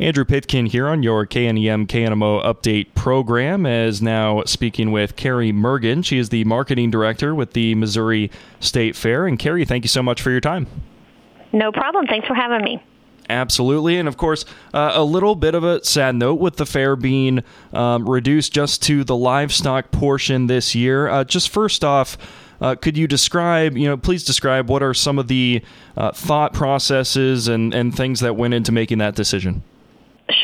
Andrew Pitkin here on your KNEM KNMO update program is now speaking with Carrie Mergen. She is the marketing director with the Missouri State Fair. And Carrie, thank you so much for your time. No problem. Thanks for having me. Absolutely. And of course, uh, a little bit of a sad note with the fair being um, reduced just to the livestock portion this year. Uh, just first off, uh, could you describe, you know, please describe what are some of the uh, thought processes and, and things that went into making that decision?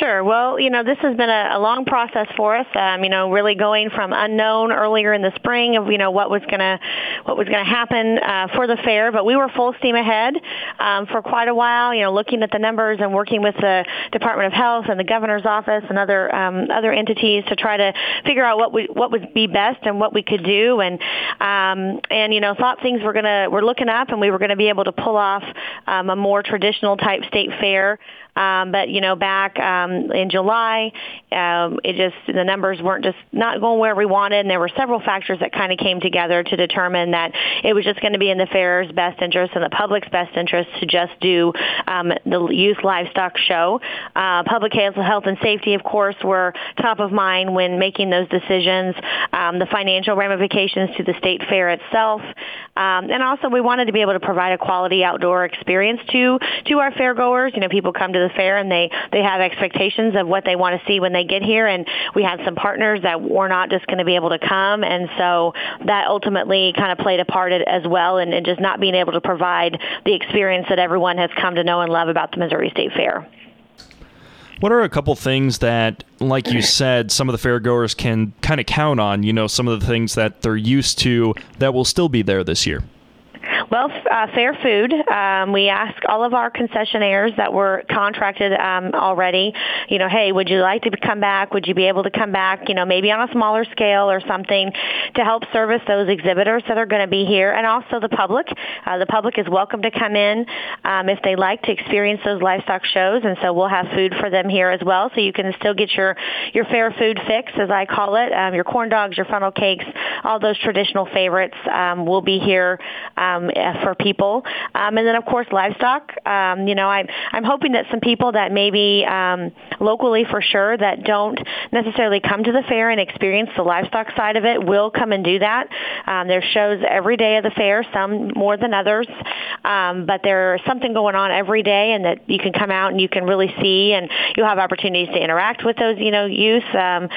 Sure. Well, you know, this has been a, a long process for us. Um, you know, really going from unknown earlier in the spring of you know what was gonna what was gonna happen uh, for the fair, but we were full steam ahead um, for quite a while. You know, looking at the numbers and working with the Department of Health and the governor's office and other um, other entities to try to figure out what we what would be best and what we could do, and um, and you know thought things were gonna we're looking up and we were gonna be able to pull off um, a more traditional type state fair. Um, but you know, back um, in July, um, it just the numbers weren't just not going where we wanted, and there were several factors that kind of came together to determine that it was just going to be in the fair's best interest and the public's best interest to just do um, the youth livestock show. Uh, public health and safety, of course, were top of mind when making those decisions. Um, the financial ramifications to the state fair itself, um, and also we wanted to be able to provide a quality outdoor experience to to our fairgoers. You know, people come to the fair and they they have expectations of what they want to see when they get here and we had some partners that were not just going to be able to come and so that ultimately kind of played a part as well and, and just not being able to provide the experience that everyone has come to know and love about the Missouri State Fair. What are a couple things that, like you said, some of the fairgoers can kind of count on? You know, some of the things that they're used to that will still be there this year? Well, uh, fair food. Um, we ask all of our concessionaires that were contracted um, already, you know, hey, would you like to come back? Would you be able to come back, you know, maybe on a smaller scale or something to help service those exhibitors that are going to be here and also the public. Uh, the public is welcome to come in um, if they like to experience those livestock shows, and so we'll have food for them here as well, so you can still get your your fair food fix, as I call it, um, your corn dogs, your funnel cakes, all those traditional favorites um, will be here um, for people. Um, and then, of course, livestock. Um, you know, I'm, I'm hoping that some people that maybe um, locally for sure that don't necessarily come to the fair and experience the livestock side of it will come and do that. Um, there's shows every day of the fair, some more than others, um, but there's something going on every day and that you can come out and you can really see and you'll have opportunities to interact with those, you know, youth um,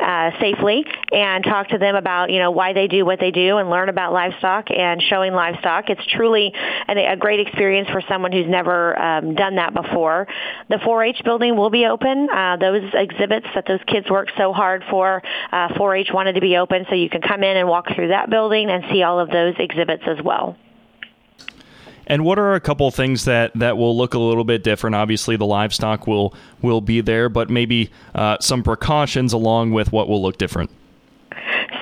uh, safely and talk to them about, you know, why they do what they do and learn about livestock and showing livestock it's truly a, a great experience for someone who's never um, done that before. The 4-H building will be open. Uh, those exhibits that those kids worked so hard for, uh, 4-H wanted to be open, so you can come in and walk through that building and see all of those exhibits as well. And what are a couple things that, that will look a little bit different? Obviously, the livestock will will be there, but maybe uh, some precautions along with what will look different.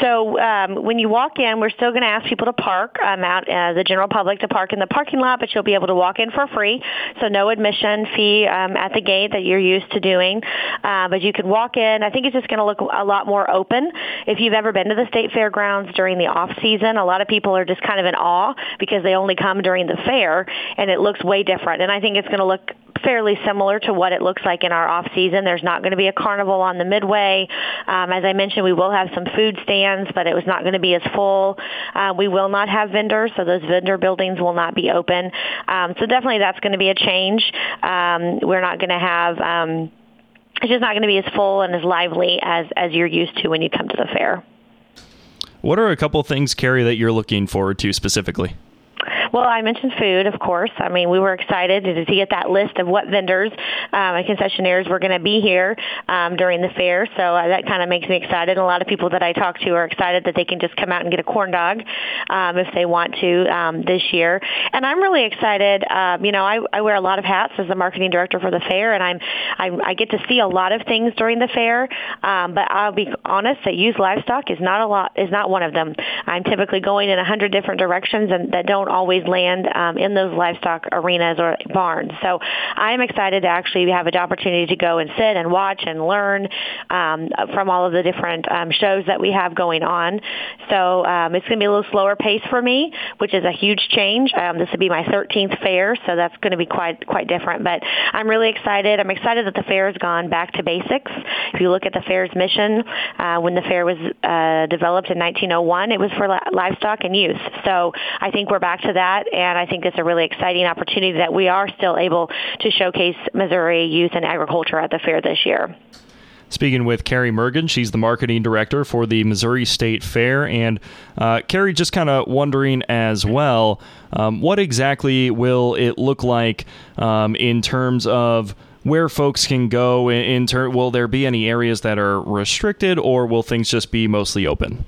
So um, when you walk in, we're still going to ask people to park um, out, uh, the general public to park in the parking lot, but you'll be able to walk in for free. So no admission fee um, at the gate that you're used to doing. Uh, but you can walk in. I think it's just going to look a lot more open. If you've ever been to the state fairgrounds during the off season, a lot of people are just kind of in awe because they only come during the fair, and it looks way different. And I think it's going to look fairly similar to what it looks like in our off season. There's not going to be a carnival on the midway. Um, as I mentioned, we will have some food stands, but it was not going to be as full. Uh, we will not have vendors, so those vendor buildings will not be open. Um, so definitely that's going to be a change. Um, we're not going to have. Um, it's just not going to be as full and as lively as as you're used to when you come to the fair. What are a couple things, Carrie, that you're looking forward to specifically? Well, I mentioned food, of course. I mean, we were excited to, to get that list of what vendors um, and concessionaires were going to be here um, during the fair. So uh, that kind of makes me excited. A lot of people that I talk to are excited that they can just come out and get a corn dog um, if they want to um, this year. And I'm really excited. Um, you know, I, I wear a lot of hats as the marketing director for the fair, and I'm, I'm I get to see a lot of things during the fair. Um, but I'll be honest that used livestock is not a lot is not one of them. I'm typically going in a hundred different directions, and that don't always land um, in those livestock arenas or barns. So I'm excited to actually have an opportunity to go and sit and watch and learn um, from all of the different um, shows that we have going on. So um, it's going to be a little slower pace for me, which is a huge change. Um, this will be my 13th fair, so that's going to be quite quite different. But I'm really excited. I'm excited that the fair has gone back to basics. If you look at the fair's mission, uh, when the fair was uh, developed in 1901, it was for livestock and youth. So I think we're back to that, and I think it's a really exciting opportunity that we are still able to showcase Missouri youth and agriculture at the fair this year. Speaking with Carrie Mergen, she's the marketing director for the Missouri State Fair. And uh, Carrie, just kind of wondering as well, um, what exactly will it look like um, in terms of where folks can go? In, in ter- will there be any areas that are restricted, or will things just be mostly open?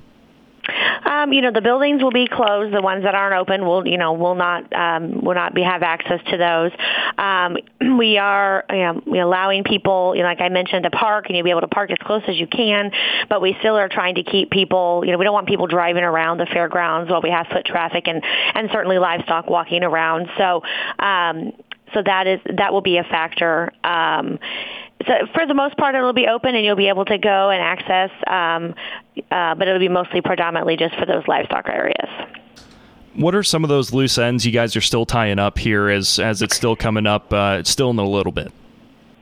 Um, you know, the buildings will be closed. The ones that aren't open will, you know, will not um, will not be have access to those. Um, we are you know, allowing people, you know, like I mentioned, to park, and you'll be able to park as close as you can. But we still are trying to keep people. You know, we don't want people driving around the fairgrounds while we have foot traffic and and certainly livestock walking around. So um, so that is that will be a factor. Um, so for the most part, it'll be open and you'll be able to go and access, um, uh, but it'll be mostly predominantly just for those livestock areas. What are some of those loose ends you guys are still tying up here as as it's still coming up? Uh, still in a little bit.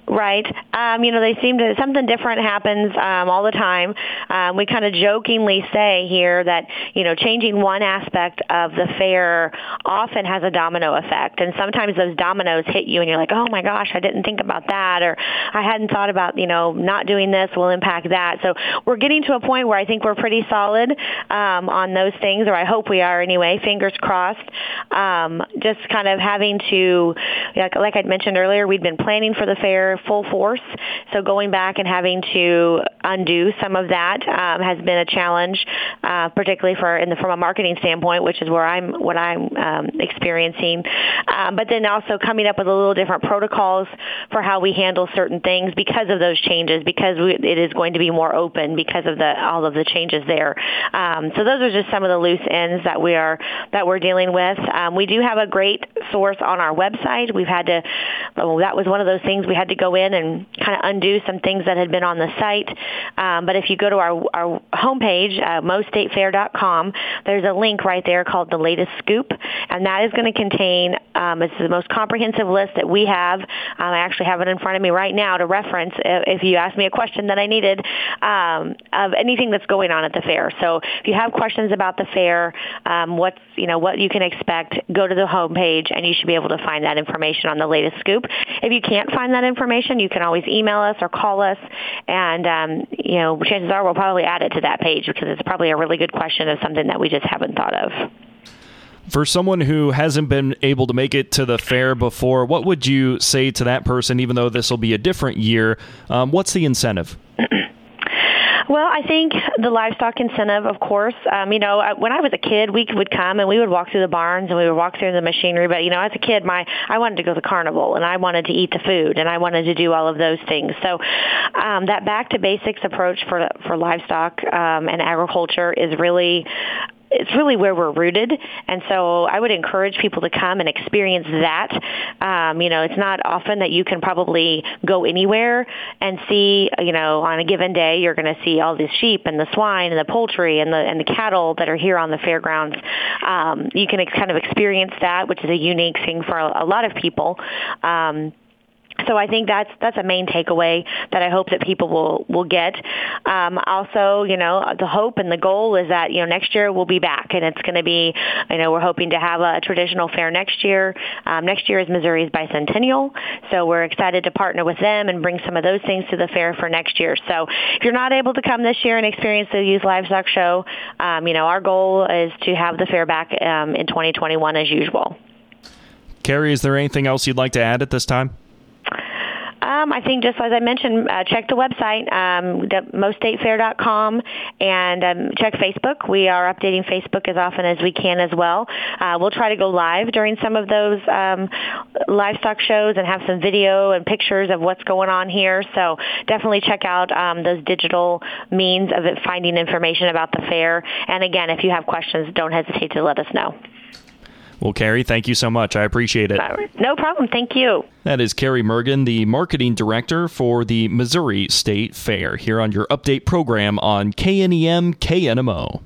Right. Um, you know, they seem to something different happens um, all the time. Um, we kind of jokingly say here that you know changing one aspect of the fair often has a domino effect, and sometimes those dominoes hit you, and you're like, oh my gosh, I didn't think about that, or I hadn't thought about you know not doing this will impact that. So we're getting to a point where I think we're pretty solid um, on those things, or I hope we are anyway. Fingers crossed. Um, just kind of having to, like, like I'd mentioned earlier, we'd been planning for the fair full force. So going back and having to undo some of that um, has been a challenge, uh, particularly for in the, from a marketing standpoint, which is where I'm what I'm um, experiencing. Um, but then also coming up with a little different protocols for how we handle certain things because of those changes, because we, it is going to be more open because of the all of the changes there. Um, so those are just some of the loose ends that we are that we're dealing with. Um, we do have a great source on our website. We've had to. Well, that was one of those things we had to go in and kind of undo some things that had been on the site. Um, but if you go to our, our homepage, uh, there's a link right there called the latest scoop, and that is going to contain, um, it's the most comprehensive list that we have. Um, I actually have it in front of me right now to reference if you ask me a question that I needed um, of anything that's going on at the fair. So if you have questions about the fair, um, what's, you know, what you can expect, go to the homepage and you should be able to find that information on the latest scoop. If you can't find that information, you can always email us or call us, and um, you know, chances are we'll probably add it to that page because it's probably a really good question of something that we just haven't thought of. For someone who hasn't been able to make it to the fair before, what would you say to that person, even though this will be a different year? Um, what's the incentive? Well, I think the livestock incentive, of course. Um, you know, when I was a kid, we would come and we would walk through the barns and we would walk through the machinery. But you know, as a kid, my I wanted to go to the carnival and I wanted to eat the food and I wanted to do all of those things. So um, that back to basics approach for for livestock um, and agriculture is really it's really where we're rooted. And so I would encourage people to come and experience that. Um, you know, it's not often that you can probably go anywhere and see, you know, on a given day you're going to see all these sheep and the swine and the poultry and the and the cattle that are here on the fairgrounds. Um, you can ex- kind of experience that, which is a unique thing for a, a lot of people. Um, so I think that's that's a main takeaway that I hope that people will will get. Um, also, you know, the hope and the goal is that you know next year we'll be back, and it's going to be, you know, we're hoping to have a traditional fair next year. Um, next year is Missouri's bicentennial, so we're excited to partner with them and bring some of those things to the fair for next year. So if you're not able to come this year and experience the Youth Livestock Show, um, you know, our goal is to have the fair back um, in 2021 as usual. Carrie, is there anything else you'd like to add at this time? Um, I think just as I mentioned, uh, check the website, um, mostatefair.com, and um, check Facebook. We are updating Facebook as often as we can as well. Uh, we'll try to go live during some of those um, livestock shows and have some video and pictures of what's going on here. So definitely check out um, those digital means of finding information about the fair. And again, if you have questions, don't hesitate to let us know. Well, Carrie, thank you so much. I appreciate it. No problem. Thank you. That is Carrie Mergen, the marketing director for the Missouri State Fair, here on your update program on KNEM KNMO.